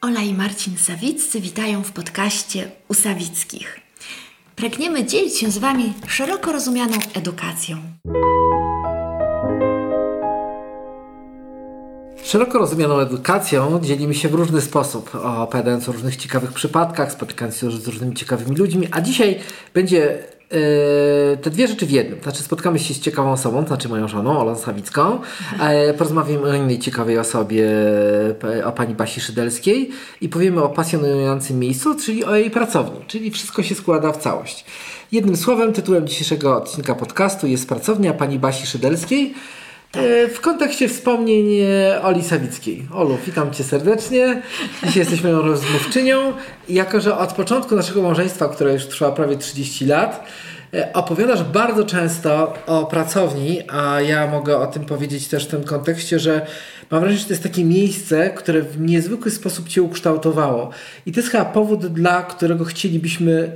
Ola i Marcin Sawiccy witają w podcaście u Sawickich. Pragniemy dzielić się z Wami szeroko rozumianą edukacją. Szeroko rozumianą edukacją dzielimy się w różny sposób, opowiadając o różnych ciekawych przypadkach, spotykając się z różnymi ciekawymi ludźmi, a dzisiaj będzie te dwie rzeczy w jednym. Znaczy spotkamy się z ciekawą osobą, znaczy moją żoną, Olą Sawicką. E, porozmawiamy o innej ciekawej osobie, o pani Basi Szydelskiej i powiemy o pasjonującym miejscu, czyli o jej pracowni. Czyli wszystko się składa w całość. Jednym słowem, tytułem dzisiejszego odcinka podcastu jest pracownia pani Basi Szydelskiej. E, w kontekście wspomnień e, Oli Sawickiej. Olu, witam Cię serdecznie. Dzisiaj jesteś moją rozmówczynią. Jako, że od początku naszego małżeństwa, które już trwa prawie 30 lat, e, opowiadasz bardzo często o pracowni, a ja mogę o tym powiedzieć też w tym kontekście, że mam wrażenie, że to jest takie miejsce, które w niezwykły sposób Cię ukształtowało. I to jest chyba powód, dla którego chcielibyśmy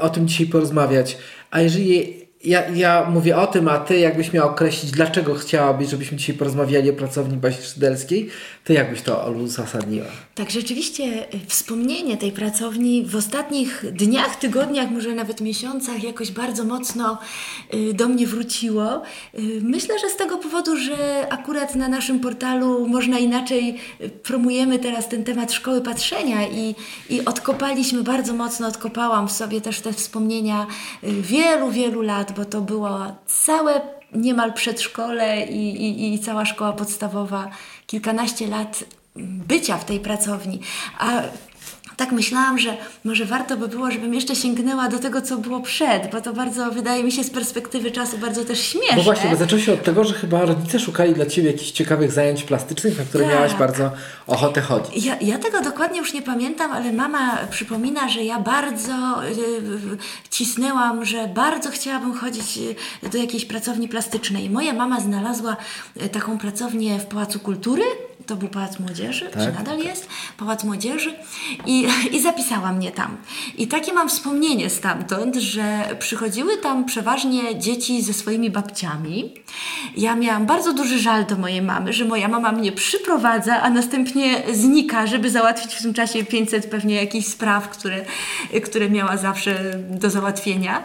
o tym dzisiaj porozmawiać. A jeżeli ja, ja mówię o tym, a ty jakbyś miał określić, dlaczego chciałabyś, żebyśmy dzisiaj porozmawiali o pracowni Basi Szydelskiej, to jakbyś to uzasadniła? Tak, rzeczywiście y, wspomnienie tej pracowni w ostatnich dniach, tygodniach, może nawet miesiącach jakoś bardzo mocno y, do mnie wróciło. Y, myślę, że z tego powodu, że akurat na naszym portalu można inaczej promujemy teraz ten temat szkoły patrzenia i, i odkopaliśmy, bardzo mocno odkopałam w sobie też te wspomnienia wielu, wielu lat, bo to było całe niemal przedszkole i, i, i cała szkoła podstawowa, kilkanaście lat bycia w tej pracowni. A tak myślałam, że może warto by było, żebym jeszcze sięgnęła do tego, co było przed, bo to bardzo, wydaje mi się, z perspektywy czasu bardzo też śmieszne. No właśnie, bo zaczęło się od tego, że chyba rodzice szukali dla Ciebie jakichś ciekawych zajęć plastycznych, na które tak. miałaś bardzo ochotę chodzić. Ja, ja tego dokładnie już nie pamiętam, ale mama przypomina, że ja bardzo y, cisnęłam, że bardzo chciałabym chodzić y, do jakiejś pracowni plastycznej. Moja mama znalazła y, taką pracownię w Pałacu Kultury, to był Pałac Młodzieży, tak, czy nadal tak. jest? Pałac Młodzieży I, i zapisała mnie tam. I takie mam wspomnienie stamtąd, że przychodziły tam przeważnie dzieci ze swoimi babciami. Ja miałam bardzo duży żal do mojej mamy, że moja mama mnie przyprowadza, a następnie znika, żeby załatwić w tym czasie 500 pewnie jakichś spraw, które, które miała zawsze do załatwienia.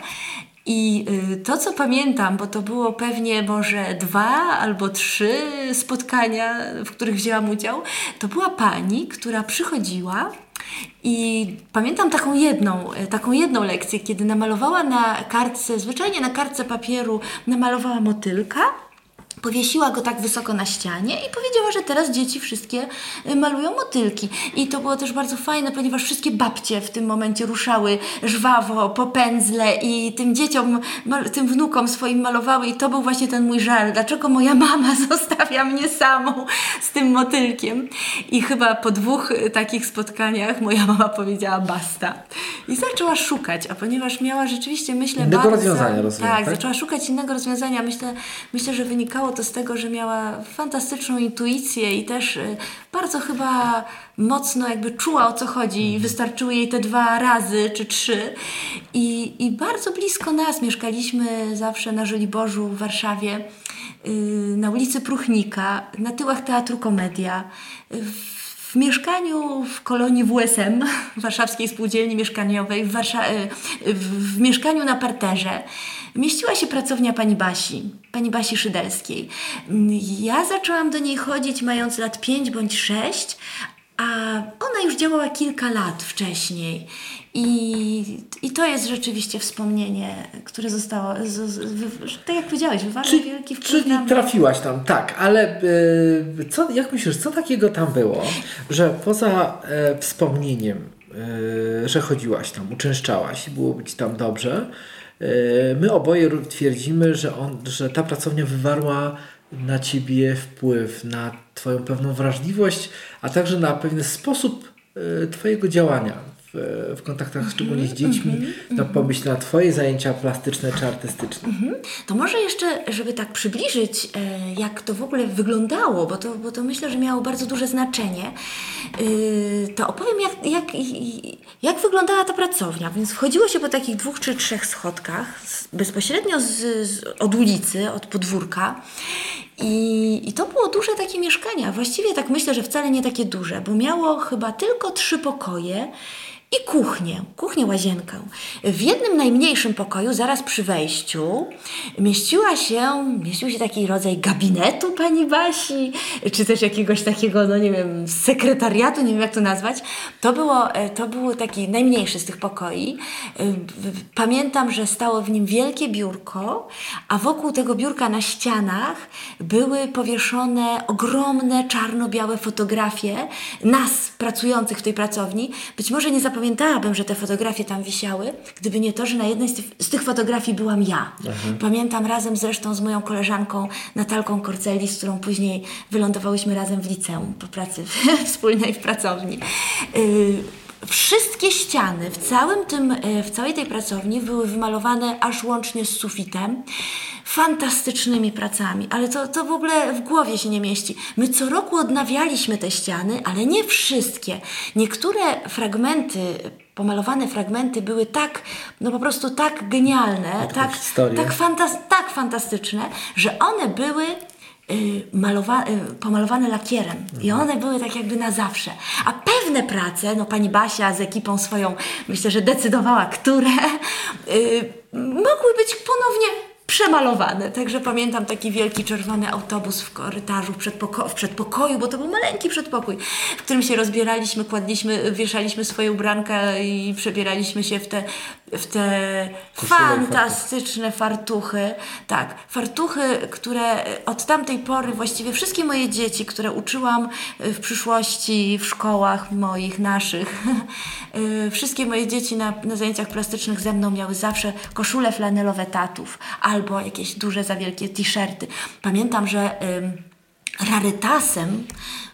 I y, to, co pamiętam, bo to było pewnie może dwa albo trzy spotkania, w których wzięłam udział, to była pani, która przychodziła i pamiętam taką jedną, y, taką jedną lekcję, kiedy namalowała na kartce, zwyczajnie na kartce papieru, namalowała motylka Powiesiła go tak wysoko na ścianie i powiedziała, że teraz dzieci wszystkie y, malują motylki. I to było też bardzo fajne, ponieważ wszystkie babcie w tym momencie ruszały żwawo po pędzle i tym dzieciom, tym wnukom swoim malowały. I to był właśnie ten mój żal. Dlaczego moja mama zostawia mnie samą z tym motylkiem? I chyba po dwóch y, takich spotkaniach moja mama powiedziała basta. I zaczęła szukać, a ponieważ miała rzeczywiście, myślę, innego bardzo... rozwiązania, rozumiem, tak, tak, zaczęła szukać innego rozwiązania. Myślę, myślę, że wynikało to z tego, że miała fantastyczną intuicję i też y, bardzo chyba mocno jakby czuła o co chodzi. Mhm. Wystarczyły jej te dwa razy czy trzy. I, i bardzo blisko nas mieszkaliśmy zawsze na Żoliborzu w Warszawie, y, na ulicy Pruchnika, na tyłach Teatru Komedia. W mieszkaniu w kolonii WSM, Warszawskiej Spółdzielni Mieszkaniowej, w, Warsza w, w mieszkaniu na parterze, mieściła się pracownia pani Basi, pani Basi Szydelskiej. Ja zaczęłam do niej chodzić mając lat 5 bądź 6, a ona już działała kilka lat wcześniej. I, I to jest rzeczywiście wspomnienie, które zostało, z, z, tak jak powiedziałeś, wywarło wielki wpływ Czyli na trafiłaś tam, tak, ale y, co, jak myślisz, co takiego tam było, że poza e, wspomnieniem, e, że chodziłaś tam, uczęszczałaś i było być tam dobrze, E, my oboje twierdzimy, że, on, że ta pracownia wywarła na ciebie wpływ, na twoją pewną wrażliwość, a także na pewien sposób e, twojego działania w, w kontaktach szczególnie z dziećmi, mm -hmm, no pomyśl na Twoje zajęcia plastyczne czy artystyczne. To może jeszcze, żeby tak przybliżyć, e, jak to w ogóle wyglądało, bo to, bo to myślę, że miało bardzo duże znaczenie, e, to opowiem, jak, jak, jak wyglądała ta pracownia. Więc wchodziło się po takich dwóch czy trzech schodkach, bezpośrednio z, z, od ulicy, od podwórka. I, I to było duże takie mieszkanie, właściwie tak myślę, że wcale nie takie duże, bo miało chyba tylko trzy pokoje i kuchnię, kuchnię łazienkę. W jednym najmniejszym pokoju, zaraz przy wejściu, mieściła się, mieścił się taki rodzaj gabinetu pani Basi, czy też jakiegoś takiego, no nie wiem, sekretariatu, nie wiem jak to nazwać. To, było, e, to był taki najmniejszy z tych pokoi. E, Pamiętam, że stało w nim wielkie biurko, a wokół tego biurka na ścianach były powieszone ogromne czarno-białe fotografie nas pracujących w tej pracowni. Być może nie zapamiętałabym, że te fotografie tam wisiały, gdyby nie to, że na jednej z tych, fotografii byłam ja. Pamiętam razem zresztą z moją koleżanką Natalką Korceli, z którą później wylądowałyśmy razem w liceum po pracy wspólnej w pracowni. Yy, Wszystkie ściany w całym tym, e, w całej tej pracowni były wymalowane aż łącznie z sufitem fantastycznymi pracami, ale to, to w ogóle w głowie się nie mieści. My co roku odnawialiśmy te ściany, ale nie wszystkie. Niektóre fragmenty, pomalowane fragmenty były tak, no po prostu tak genialne, tak, tak, fantas- tak fantastyczne, że one były y, malowa- y, pomalowane lakierem i one były tak jakby na zawsze. A pewne prace, no pani Basia z ekipą swoją, myślę, że decydowała, które y, mogły być ponownie przemalowane. Także pamiętam taki wielki czerwony autobus w korytarzu w, przedpoko- w przedpokoju, bo to był maleńki przedpokój, w którym się rozbieraliśmy, kładliśmy, wieszaliśmy swoje ubranka i przebieraliśmy się w te, w te Koszule fantastyczne fartuchy. Tak, fartuchy, które od tamtej pory właściwie wszystkie moje dzieci, które uczyłam w przyszłości w szkołach moich, naszych, y, wszystkie moje dzieci na, na zajęciach plastycznych ze mną miały zawsze koszule flanelowe tatów albo jakieś duże, za wielkie t-shirty. Pamiętam, że ym, rarytasem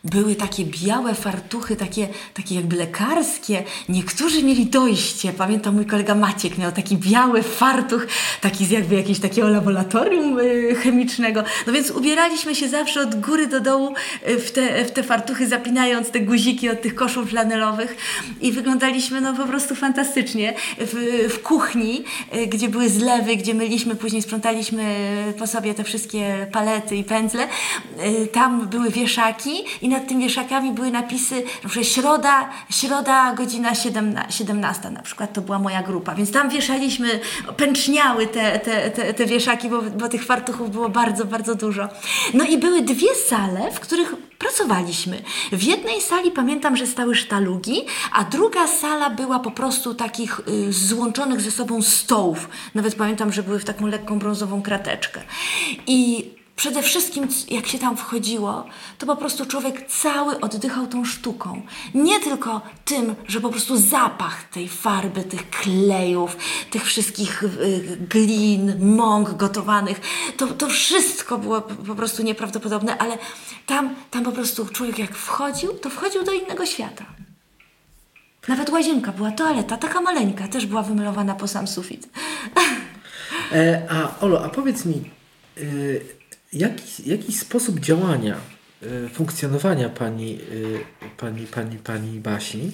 były takie białe fartuchy, takie, takie jakby lekarskie. Niektórzy mieli dojście. Pamiętam, mój kolega Maciek miał taki biały fartuch, taki z jakby jakiegoś takiego laboratorium y, chemicznego. No więc ubieraliśmy się zawsze od góry do dołu y, w te, w te fartuchy, zapinając te guziki od tych koszul flanelowych i wyglądaliśmy no po prostu fantastycznie. W, w kuchni, y, gdzie były zlewy, gdzie myliśmy, później sprzątaliśmy po sobie te wszystkie palety i pędzle, tam były wieszaki i nad tymi wieszakami były napisy, na przykład środa, środa godzina 17, 17 na przykład, to była moja grupa, więc tam wieszaliśmy, pęczniały te, te, te, te wieszaki, bo, bo tych fartuchów było bardzo, bardzo dużo. No i były dwie sale, w których pracowaliśmy. W jednej sali pamiętam, że stały sztalugi, a druga sala była po prostu takich y, złączonych ze sobą stołów. Nawet pamiętam, że były w taką lekką brązową krateczkę. I Przede wszystkim, jak się tam wchodziło, to po prostu człowiek cały oddychał tą sztuką. Nie tylko tym, że po prostu zapach tej farby, tych klejów, tych wszystkich y, glin, mąk gotowanych, to, to wszystko było po prostu nieprawdopodobne, ale tam, tam po prostu człowiek jak wchodził, to wchodził do innego świata. Nawet łazienka była, toaleta, taka maleńka, też była wymalowana po sam sufit. E, a Olo, a powiedz mi, e, jaki, jaki sposób działania, e, funkcjonowania pani, e, pani, pani, pani Basi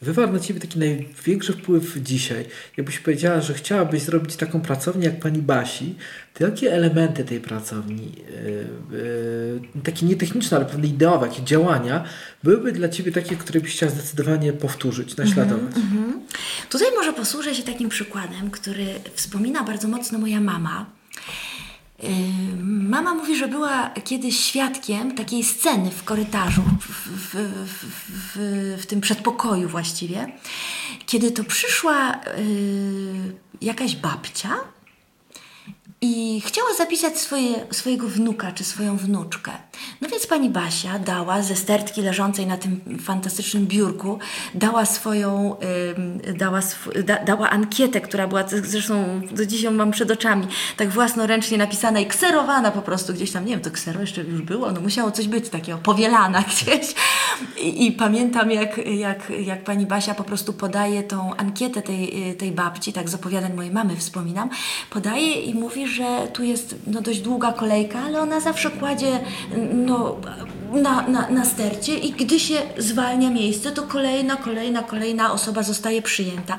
wywarł na Ciebie taki największy wpływ dzisiaj? Jakbyś powiedziała, że chciałabyś zrobić taką pracownię jak pani Basi, to jakie elementy tej pracowni, e, takie nietechniczne, ale pewne ideowe, jakie działania, byłyby dla Ciebie takie, które byś chciała zdecydowanie powtórzyć, naśladować? Tutaj może posłużę się takim przykładem, który wspomina bardzo mocno moja mama. Mama mówi, że była kiedyś świadkiem takiej sceny w korytarzu, w, w, w, w, tym przedpokoju właściwie, kiedy to przyszła yy, jakaś babcia i chciała zapisać swoje, swojego wnuka czy swoją wnuczkę. No więc pani Basia dała ze stertki leżącej na tym fantastycznym biurku, dała swoją, dała, sw- da, dała ankietę, która była zresztą do dzisiaj ją mam przed oczami, tak własnoręcznie napisana i kserowana po prostu gdzieś tam, nie wiem, to ksero jeszcze już było, no musiało coś być takiego, powielana gdzieś. I, i pamiętam jak, jak, jak pani Basia po prostu podaje tą ankietę tej, tej babci, tak z opowiadań mojej mamy wspominam, podaje i mówi, że tu jest no, dość długa kolejka, ale ona zawsze kładzie no, na, na, na stercie i gdy się zwalnia miejsce, to kolejna, kolejna, kolejna osoba zostaje przyjęta.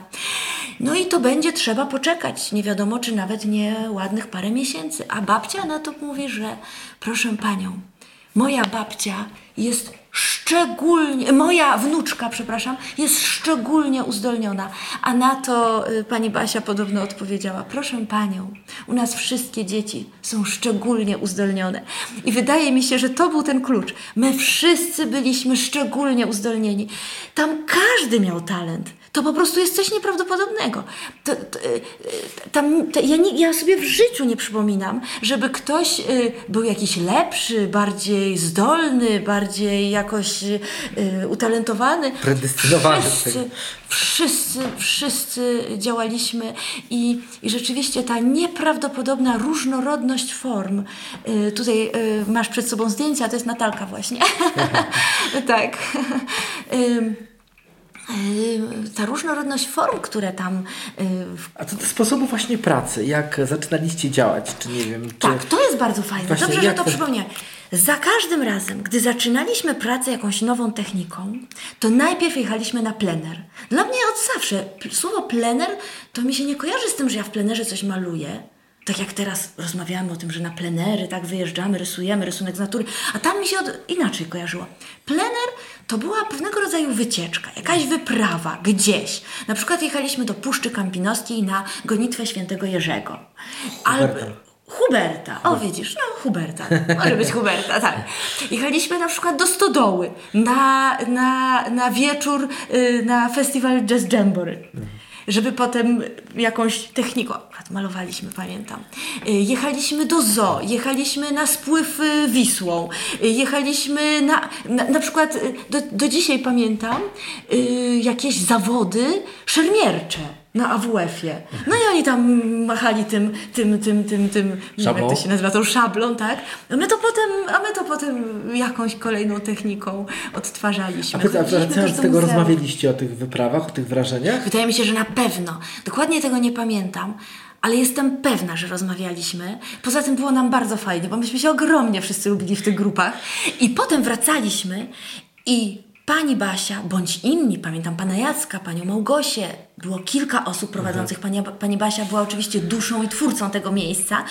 No i to będzie trzeba poczekać, nie wiadomo czy nawet nie ładnych parę miesięcy. A babcia na to mówi, że proszę panią, moja babcia jest szczególnie, moja wnuczka, przepraszam, jest szczególnie uzdolniona. A na to y, pani Basia podobno odpowiedziała, proszę panią, u nas wszystkie dzieci są szczególnie uzdolnione. I wydaje mi się, że to był ten klucz. My wszyscy byliśmy szczególnie uzdolnieni. Tam każdy miał talent. To po prostu jest coś nieprawdopodobnego. To, to, y, y, tam, to, ja, nie, ja sobie w życiu nie przypominam, żeby ktoś y, był jakiś lepszy, bardziej zdolny, bardziej jakoś utalentowany. Predestynowany Wszyscy, wszyscy, wszyscy działaliśmy i, i rzeczywiście ta nieprawdopodobna różnorodność form. Tutaj masz przed sobą zdjęcia, to jest Natalka właśnie. tak. Y, ta różnorodność form, które tam y, A co do sposobu właśnie pracy, jak zaczynaliście działać, czy nie wiem, czy... Tak, to jest bardzo fajne. Właśnie, Dobrze, że to to- przypomniałem. Za każdym razem, gdy zaczynaliśmy pracę jakąś nową techniką, to najpierw jechaliśmy na plener. Dla mnie od zawsze słowo plener to mi się nie kojarzy z tym, że ja w plenerze coś maluję. Tak jak teraz rozmawiamy o tym, że na plenery tak wyjeżdżamy, rysujemy rysunek z natury, a tam mi się od... inaczej kojarzyło. Plener to była pewnego rodzaju wycieczka, jakaś wyprawa gdzieś. Na przykład jechaliśmy do Puszczy Kampinoskiej na gonitwę świętego Jerzego. Albo, Huberta. O widzisz, no Huberta, może być Huberta, tak. Jechaliśmy na przykład do Stodoły na, na, na wieczór, y, na festiwal Jazz Jamboree. Żeby potem jakąś techniką, malowaliśmy, pamiętam. Y, Jechaliśmy do zoo, jechaliśmy na spływ y, Wisłą, y, jechaliśmy na, na, na przykład, do, do dzisiaj pamiętam, jakieś zawody szermiercze na AWF-ie. No i oni tam machali tym, tym, tym, tym, tym, wiem jak to się nazywa, tą szablą, tak? A my to potem, a my to potem jakąś kolejną techniką odtwarzaliśmy. A powiedz, a Chodziliśmy wracając do tego, rozmawialiście o tych wyprawach, o tych wrażeniach? Wydaje mi się, że na pewno. Dokładnie tego nie pamiętam, ale jestem pewna, że rozmawialiśmy. Poza tym było nam bardzo fajnie, bo myśmy się ogromnie wszyscy lubili w tych grupach. I potem wracaliśmy i pani Basia, bądź inni, pamiętam pana Jacka, panią Małgosię, było kilka osób prowadzących. Pani, pani Basia była oczywiście duszą i twórcą tego miejsca.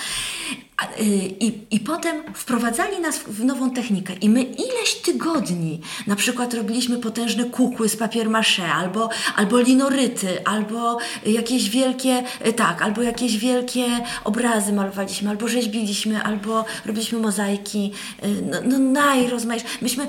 Y, I, I potem wprowadzali nas w, nową technikę i my ileś tygodni na przykład robiliśmy potężne kukły z papier maché, albo, albo linoryty, albo jakieś wielkie, y, tak, albo jakieś wielkie obrazy malowaliśmy, albo rzeźbiliśmy, albo robiliśmy mozaiki, y, no, no najrozmaitsze. Myśmy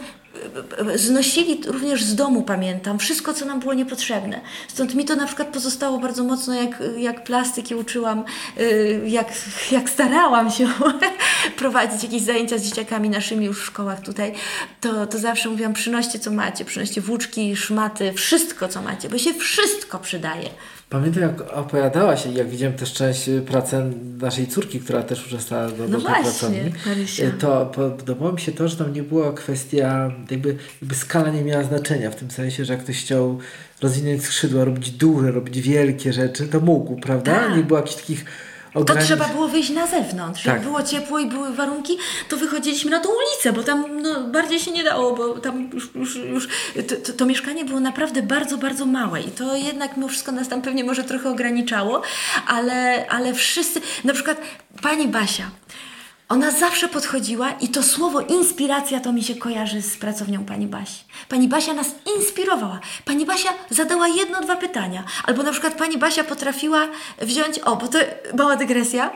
znosili również z domu, pamiętam, wszystko, co nam było niepotrzebne. Stąd mi to na przykład pozostało bardzo mocno, jak, jak plastyki uczyłam, y, jak, jak starałam się prowadzić jakieś zajęcia z dzieciakami naszymi już w szkołach tutaj, to, to zawsze mówiłam, przynoście co macie, przynoście włóczki, szmaty, wszystko co macie, bo się wszystko przydaje. Pamiętam, jak opowiadałaś jak widziałem też część y, pracy naszej córki, która też uczestniczyła do, No do tej pracowni, Marysia. y, to podobało mi się to, że tam nie była kwestia, jakby, jakby skala nie miała znaczenia, w tym sensie, że jak ktoś chciał rozwinąć skrzydła, robić duże, robić wielkie rzeczy, to mógł, prawda? Tak. Nie było jakichś takich To ograniczeń. trzeba było wyjść na zewnątrz. Tak. Jak było ciepło i były warunki, to wychodziliśmy na tą ulicę, bo tam no, bardziej się nie dało, bo tam już, już, już to, to, to mieszkanie było naprawdę bardzo, bardzo małe i to jednak mimo wszystko nas tam pewnie może trochę ograniczało, ale, ale wszyscy, na przykład pani Basia, ona zawsze podchodziła i to słowo inspiracja to mi się kojarzy z pracownią pani Basi. Pani Basia nas inspirowała. Pani Basia zadała jedno, dwa pytania. Albo na przykład pani Basia potrafiła wziąć, o, bo to mała dygresja.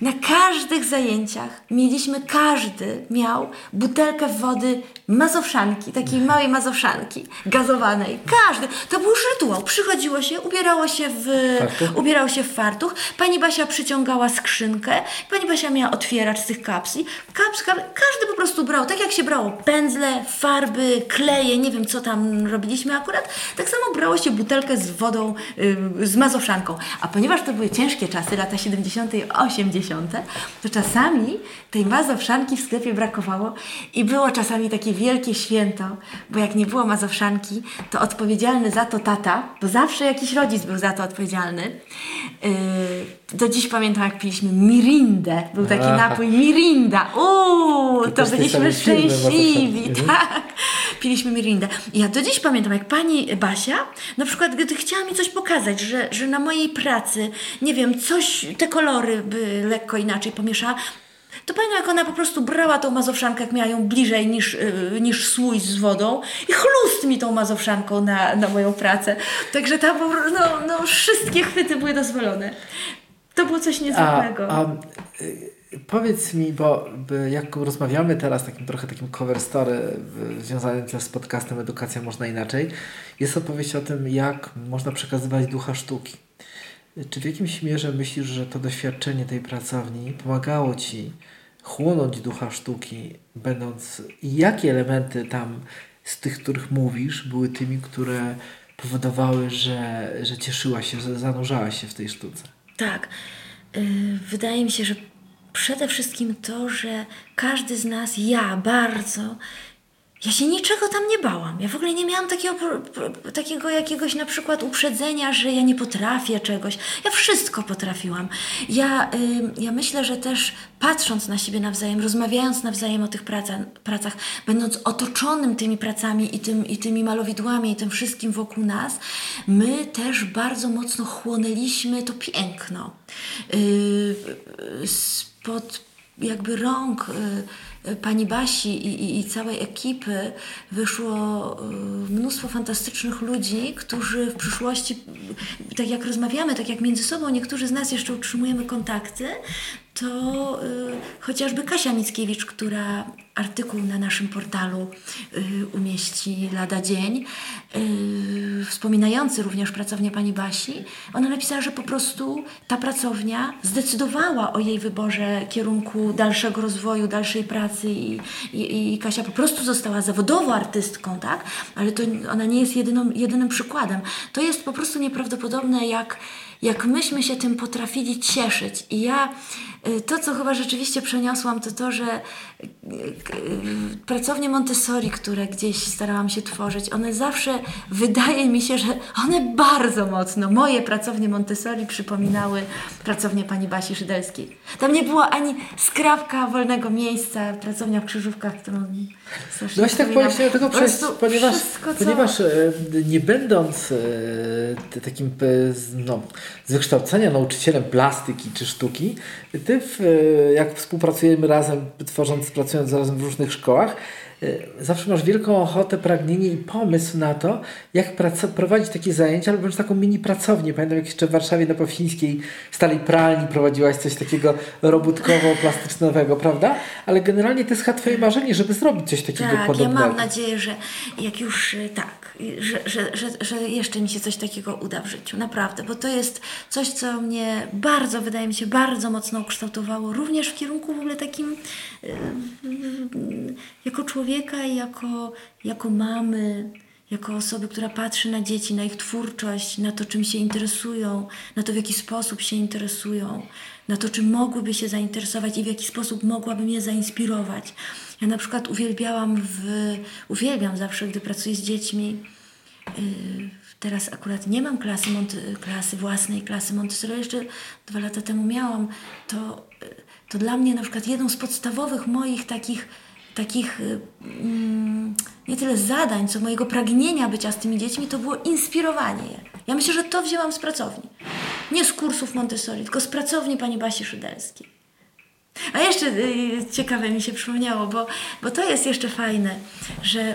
Na każdych zajęciach mieliśmy, każdy miał butelkę wody mazowszanki, takiej małej mazowszanki, gazowanej. Każdy. To był rytuał. Przychodziło się, ubierało się w, Fartuch? ubierał się w fartuch. Pani Basia przyciągała skrzynkę. Pani Basia miała otwieracz z tych kapsli. Kaps, kap, każdy po prostu brał, tak jak się brało pędzle, farby, kleje, nie wiem co tam robiliśmy akurat, tak samo brało się butelkę z wodą, y, z mazowszanką. A ponieważ to były ciężkie czasy, lata 70. i 80., to czasami tej mazowszanki w sklepie brakowało i było czasami takie wielkie święto, bo jak nie było mazowszanki, to odpowiedzialny za to tata, bo zawsze jakiś rodzic był za to odpowiedzialny. Yy, do dziś pamiętam, jak piliśmy mirindę. Był taki Aha. napój mirinda. Uuu, to tej byliśmy szczęśliwi. Tak. piliśmy mirindę. Ja do dziś pamiętam, jak pani Basia, na przykład gdy chciała mi coś pokazać, że, że na mojej pracy, nie wiem, coś, te kolory by lekko inaczej pomieszała, to pamiętam, jak ona po prostu brała tą mazowszankę, jak miała ją bliżej niż, yy, niż słój z wodą i chlust mi tą mazowszanką na, na moją pracę. Także tam no, no, wszystkie chwyty były dozwolone. To było coś A, niezwykłego. a y, powiedz mi, bo by, jak rozmawiamy teraz, takim trochę takim cover story y, związanym też z podcastem Edukacja Można Inaczej, jest opowieść o tym, jak można przekazywać ducha sztuki. Czy w jakimś mierze myślisz, że to doświadczenie tej pracowni pomagało Ci chłonąć ducha sztuki, będąc i jakie elementy tam z tych, których mówisz, były tymi, które powodowały, że, że cieszyłaś się, że zanurzałaś się w tej sztuce? Tak. Yy, wydaje mi się, że przede wszystkim to, że każdy z nas, ja bardzo, ja się niczego tam nie bałam. Ja w ogóle nie miałam takiego, takiego jakiegoś na przykład uprzedzenia, że ja nie potrafię czegoś. Ja wszystko potrafiłam. Ja, yy, ja myślę, że też patrząc na siebie nawzajem, rozmawiając nawzajem o tych praca, pracach, będąc otoczonym tymi pracami i, tym, i tymi malowidłami i tym wszystkim wokół nas, my też bardzo mocno chłonęliśmy to piękno. Yy, spod jakby rąk y, pani Basi i, i, i całej ekipy wyszło y, mnóstwo fantastycznych ludzi, którzy w przyszłości, tak jak rozmawiamy, tak jak między sobą niektórzy z nas jeszcze utrzymujemy kontakty, to y, chociażby Kasia Mickiewicz, która artykuł na naszym portalu y, umieści lada dzień, y, wspominający również pracownię pani Basi, ona napisała, że po prostu ta pracownia zdecydowała o jej wyborze kierunku dalszego rozwoju, dalszej pracy i, i, i Kasia po prostu została zawodowo artystką, tak? Ale to ona nie jest jedyną, jedynym przykładem. To jest po prostu nieprawdopodobne, jak jak myśmy się tym potrafili cieszyć. I ja y, to, co chyba rzeczywiście przeniosłam, to to, że y, y, pracownie Montessori, które gdzieś starałam się tworzyć, one zawsze, wydaje mi się, że one bardzo mocno, moje pracownie Montessori przypominały pracownię pani Basi Szydelskiej. Tam nie było ani skrawka wolnego miejsca, pracownia w Krzyżówkach, którą No właśnie tak powiedziałem tego przez, ponieważ, wszystko, co- ponieważ e, nie będąc e, takim e, no, z wykształcenia nauczycielem plastyki czy sztuki, ty w, e, jak współpracujemy razem, tworząc, pracując razem w różnych szkołach, e, zawsze masz wielką ochotę, pragnienie i pomysł na to, jak prowadzić takie zajęcia, albo wręcz taką mini pracownię. Pamiętam, jak jeszcze w Warszawie na Powsińskiej Starej Pralni prowadziłaś coś takiego robótkowo-plastycznowego, prawda? Ale generalnie to jest chyba twoje marzenie, żeby zrobić coś takiego Tak, podobnego. ja mam nadzieję, że jak już y, tak, że, że, że, że jeszcze mi się coś takiego uda w życiu, naprawdę, bo to jest coś, co mnie bardzo, wydaje mi się, bardzo mocno ukształtowało, również w kierunku w ogóle takim jako człowieka i jako, jako mamy, jako osoby, która patrzy na dzieci, na ich twórczość, na to, czym się interesują, na to, w jaki sposób się interesują, na to, czym mogłyby się zainteresować i w jaki sposób mogłabym je zainspirować. Ja na przykład uwielbiałam w, uwielbiam zawsze, gdy pracuję z dziećmi. Yy, teraz akurat nie mam klasy, klasy własnej klasy Montessori, jeszcze dwa lata temu miałam. To, to dla mnie na przykład jedną z podstawowych moich takich takich y, mm, nie tyle zadań, co mojego pragnienia bycia z tymi dziećmi, to było inspirowanie je. Ja myślę, że to wzięłam z pracowni. Nie z kursów Montessori, tylko z pracowni pani Basi Szydelskiej. A jeszcze y, ciekawe mi się przypomniało, bo, bo to jest jeszcze fajne, że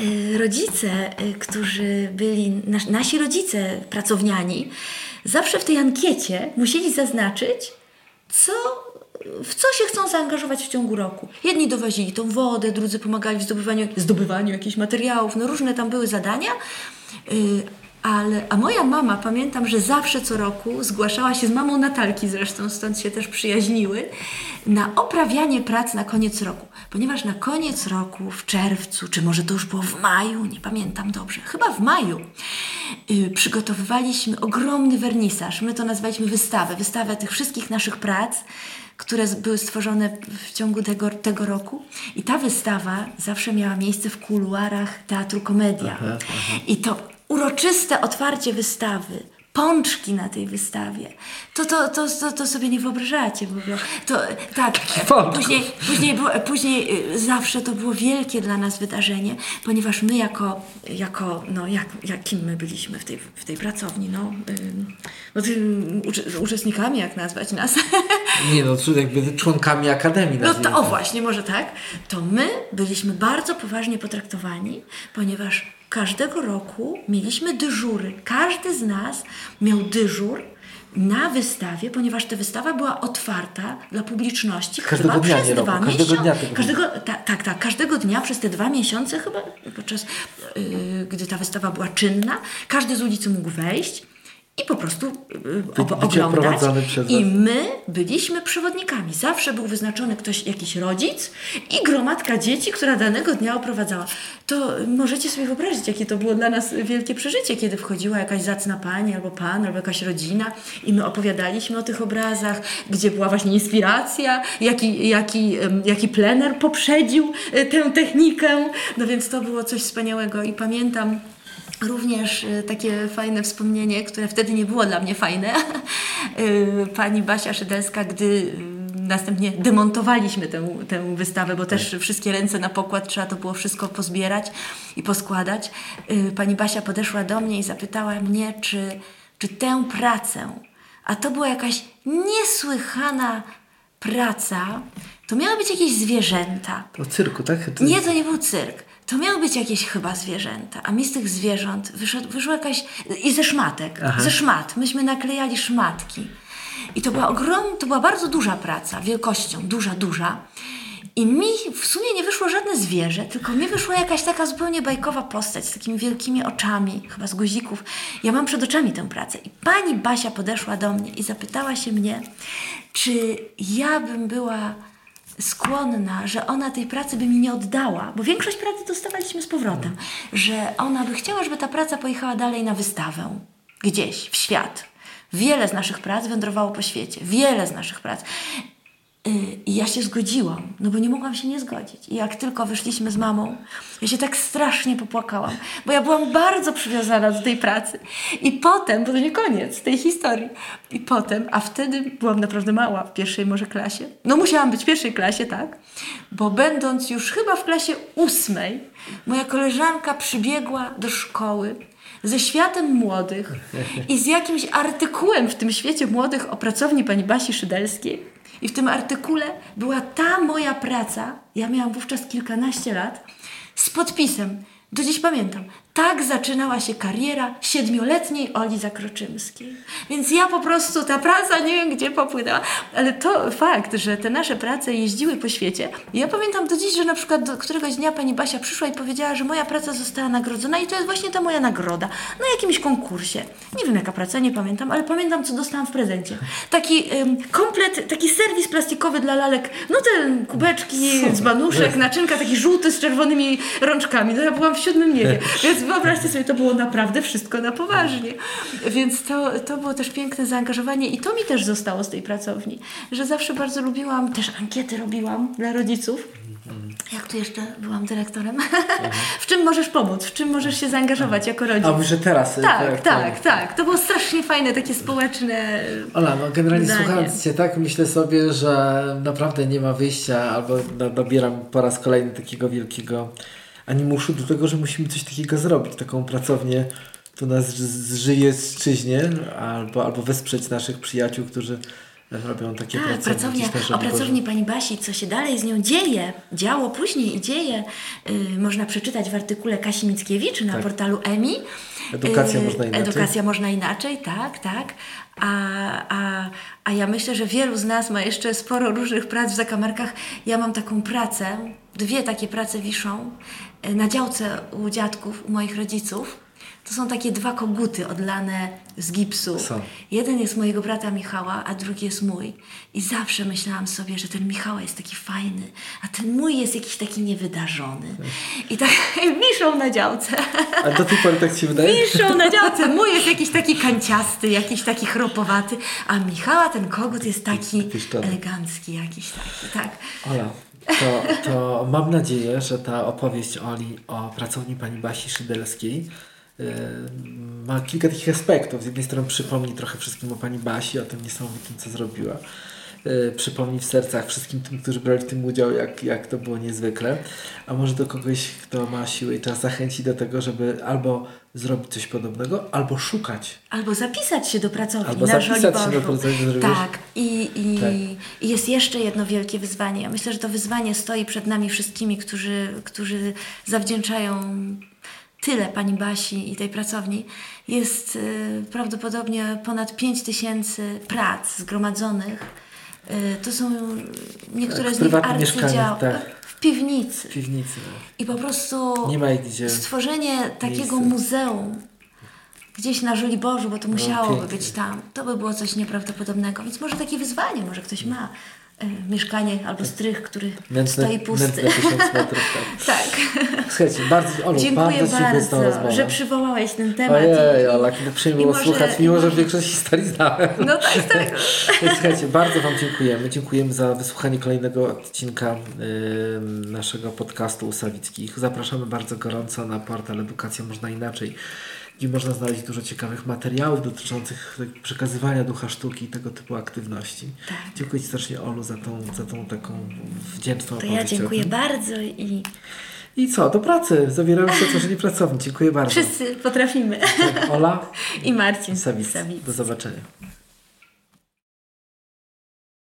y, rodzice, którzy byli, nas, nasi rodzice pracowniani, zawsze w tej ankiecie musieli zaznaczyć, co, w co się chcą zaangażować w ciągu roku. Jedni dowozili tą wodę, drudzy pomagali w zdobywaniu, zdobywaniu jakichś materiałów, no różne tam były zadania. Y, ale, a moja mama, pamiętam, że zawsze co roku zgłaszała się z mamą Natalki zresztą, stąd się też przyjaźniły, na oprawianie prac na koniec roku. Ponieważ na koniec roku, w czerwcu, czy może to już było w maju, nie pamiętam dobrze, chyba w maju, yy, przygotowywaliśmy ogromny wernisaż. My to nazwaliśmy wystawę. Wystawę tych wszystkich naszych prac, które były stworzone w ciągu tego, tego roku. I ta wystawa zawsze miała miejsce w kuluarach Teatru Komedia. I to uroczyste otwarcie wystawy pączki na tej wystawie. To, to, to, to, to sobie nie wyobrażacie w ogóle. To, tak, później, później, później y, zawsze to było wielkie dla nas wydarzenie, ponieważ my jako, jako no jak, jakim my byliśmy w tej, w tej pracowni, no, no uczestnikami, jak nazwać nas. Nie no, jakby członkami Akademii. No to o właśnie, może tak. To my byliśmy bardzo poważnie potraktowani, ponieważ każdego roku mieliśmy dyżury. Każdy z nas miał dyżur na wystawie, ponieważ ta wystawa była otwarta dla publiczności Każdego chyba dnia, przez dwa miesiące. każdego, ta, tak, tak, każdego dnia przez te dwa miesiące chyba, podczas yy, gdy ta wystawa była czynna, każdy z ulicy mógł wejść i po prostu yy, ob- oglądać. I my byliśmy przewodnikami. Zawsze był wyznaczony ktoś, jakiś rodzic i gromadka dzieci, która danego dnia oprowadzała. To możecie sobie wyobrazić, jakie to było dla nas wielkie przeżycie, kiedy wchodziła jakaś zacna pani albo pan, albo jakaś rodzina i my opowiadaliśmy o tych obrazach, gdzie była właśnie inspiracja, jaki, jaki, jaki plener poprzedził e, tę technikę. No więc to było coś wspaniałego i pamiętam Również y, takie fajne wspomnienie, które wtedy nie było dla mnie fajne. Y, Pani Basia Szydelska, gdy y, następnie demontowaliśmy tę, tę wystawę, bo też wszystkie ręce na pokład trzeba to było wszystko pozbierać i poskładać. Pani Basia podeszła do mnie i zapytała mnie, czy, czy tę pracę, a to była jakaś niesłychana praca, to miały być jakieś zwierzęta. O cyrku, tak? To Nie, to nie był cyrk. To miały być jakieś chyba zwierzęta, a mi z tych zwierząt wyszedł, wyszła jakaś... I ze szmatek, Aha. ze szmat. Myśmy naklejali szmatki. I to była ogrom, to była bardzo duża praca, wielkością, duża, duża. I mi w sumie nie wyszło żadne zwierzę, tylko mi wyszła jakaś taka zupełnie bajkowa postać z takimi wielkimi oczami, chyba z guzików. Ja mam przed oczami tę pracę. I pani Basia podeszła do mnie i zapytała się mnie, czy ja bym była skłonna, że ona tej pracy by mi nie oddała, bo większość pracy dostawaliśmy z powrotem, że ona by chciała, żeby ta praca pojechała dalej na wystawę, gdzieś, w świat. Wiele z naszych prac wędrowało po świecie, wiele z naszych prac. Y, I ja się zgodziłam, no bo nie mogłam się nie zgodzić. I jak tylko wyszliśmy z mamą, ja się tak strasznie popłakałam, bo ja byłam bardzo przywiązana do tej pracy. I potem, bo to nie koniec tej historii, i potem, a wtedy byłam naprawdę mała, w pierwszej może klasie. No musiałam być w pierwszej klasie, tak? Bo będąc już chyba w klasie ósmej, moja koleżanka przybiegła do szkoły ze światem młodych i z jakimś artykułem w tym świecie młodych o pracowni pani Basi Szydelskiej. I w tym artykule była ta moja praca, ja miałam wówczas kilkanaście lat, z podpisem, do dziś pamiętam, tak zaczynała się kariera siedmioletniej Oli Zakroczymskiej. Więc ja po prostu, ta praca nie wiem gdzie popłynęła, ale to fakt, że te nasze prace jeździły po świecie. Ja pamiętam do dziś, że na przykład do któregoś dnia pani Basia przyszła i powiedziała, że moja praca została nagrodzona i to jest właśnie ta moja nagroda na jakimś konkursie. Nie wiem jaka praca, nie pamiętam, ale pamiętam co dostałam w prezencie. Taki ym, komplet, taki serwis plastikowy dla lalek, no te kubeczki z banuszek, naczynka taki żółty z czerwonymi rączkami. No ja byłam w siódmym niebie, więc wyobraźcie sobie, to było naprawdę wszystko na poważnie. Więc to, to było też piękne zaangażowanie i to mi też zostało z tej pracowni, że zawsze bardzo lubiłam, też ankiety robiłam dla rodziców. Jak tu jeszcze byłam dyrektorem? w czym możesz pomóc? W czym możesz się zaangażować jako rodzic? A mówisz, że teraz. Tak, tak, tak. To było strasznie fajne, takie społeczne. Ola, no generalnie Zdanie. słuchając Cię tak, myślę sobie, że naprawdę nie ma wyjścia, albo no, dobieram po raz kolejny takiego wielkiego animuszu do tego, że musimy coś takiego zrobić, taką pracownię tu nas z- żyje strzyźnie, albo, albo wesprzeć naszych przyjaciół, którzy robią takie Tak, pracownie. pracownia, o pracowni pani Basi, co się dalej z nią dzieje, działo później i dzieje, y, można przeczytać w artykule Kasi Mickiewicz na Tak. portalu EMI. Edukacja Y, można inaczej. Edukacja można inaczej, tak, tak. A, a, a ja myślę, że wielu z nas ma jeszcze sporo różnych prac w zakamarkach. Ja mam taką pracę, dwie takie prace wiszą na działce u dziadków, u moich rodziców. To są takie dwa koguty odlane z gipsu. Są. Jeden jest mojego brata Michała, a drugi jest mój. I zawsze myślałam sobie, że ten Michała jest taki fajny, a ten mój jest jakiś taki niewydarzony. I tak wiszą na działce. A do tej pory tak Ci wydaje? Wiszą na działce. Mój jest jakiś taki kanciasty, jakiś taki chropowaty, a Michała ten kogut jest taki Piszczony. elegancki jakiś taki, tak. Ola, to, to mam nadzieję, że ta opowieść Oli o pracowni pani Basi Szydelskiej e, ma kilka takich aspektów. Z jednej strony przypomni trochę wszystkim o pani Basi, o tym niesamowitym, co zrobiła. E, Przypomni w sercach wszystkim tym, którzy brali w tym udział, jak, jak to było niezwykle. A może do kogoś, kto ma siłę i czas zachęci do tego, żeby albo zrobić coś podobnego, albo szukać. Albo zapisać się do pracowni Albo na zapisać się do pracowni? Tak. I, i, Tak. I jest jeszcze jedno wielkie wyzwanie. Ja myślę, że to wyzwanie stoi przed nami wszystkimi, którzy, którzy zawdzięczają tyle pani Basi i tej pracowni. Jest y, prawdopodobnie ponad 5 tysięcy prac zgromadzonych. Y, to są niektóre Tak, z nich arcydzieła. tak. W piwnicy. W piwnicy. no. I po prostu stworzenie takiego miejsce. muzeum gdzieś na Żoliborzu, bo to musiałoby No, być tam, to by było coś nieprawdopodobnego. Więc może takie wyzwanie, może ktoś ma e, mieszkanie albo strych, który Nędzne, stoi pusty. metrów. Tak. tak. Słuchajcie, bardzo, Olu, Dziękuję bardzo bardzo, że przywołałeś ten temat. Ojej, Ola, kiedy przyjemnie było słuchać, mimo że większość historii znałem. No tak, tak. Słuchajcie, bardzo Wam dziękujemy. Dziękujemy za wysłuchanie kolejnego odcinka naszego podcastu Usawickich. Zapraszamy bardzo gorąco na portal Edukacja Można Inaczej, gdzie można znaleźć dużo ciekawych materiałów dotyczących przekazywania ducha sztuki i tego typu aktywności. Tak. Dziękuję Ci strasznie, Olu, za tą, za tą taką wdzięczną To ja dziękuję bardzo i I co, do pracy. Zabieramy się tworzenie pracowni. Dziękuję bardzo. wszyscy potrafimy. Ola I Marcin. Sawicki. Do zobaczenia.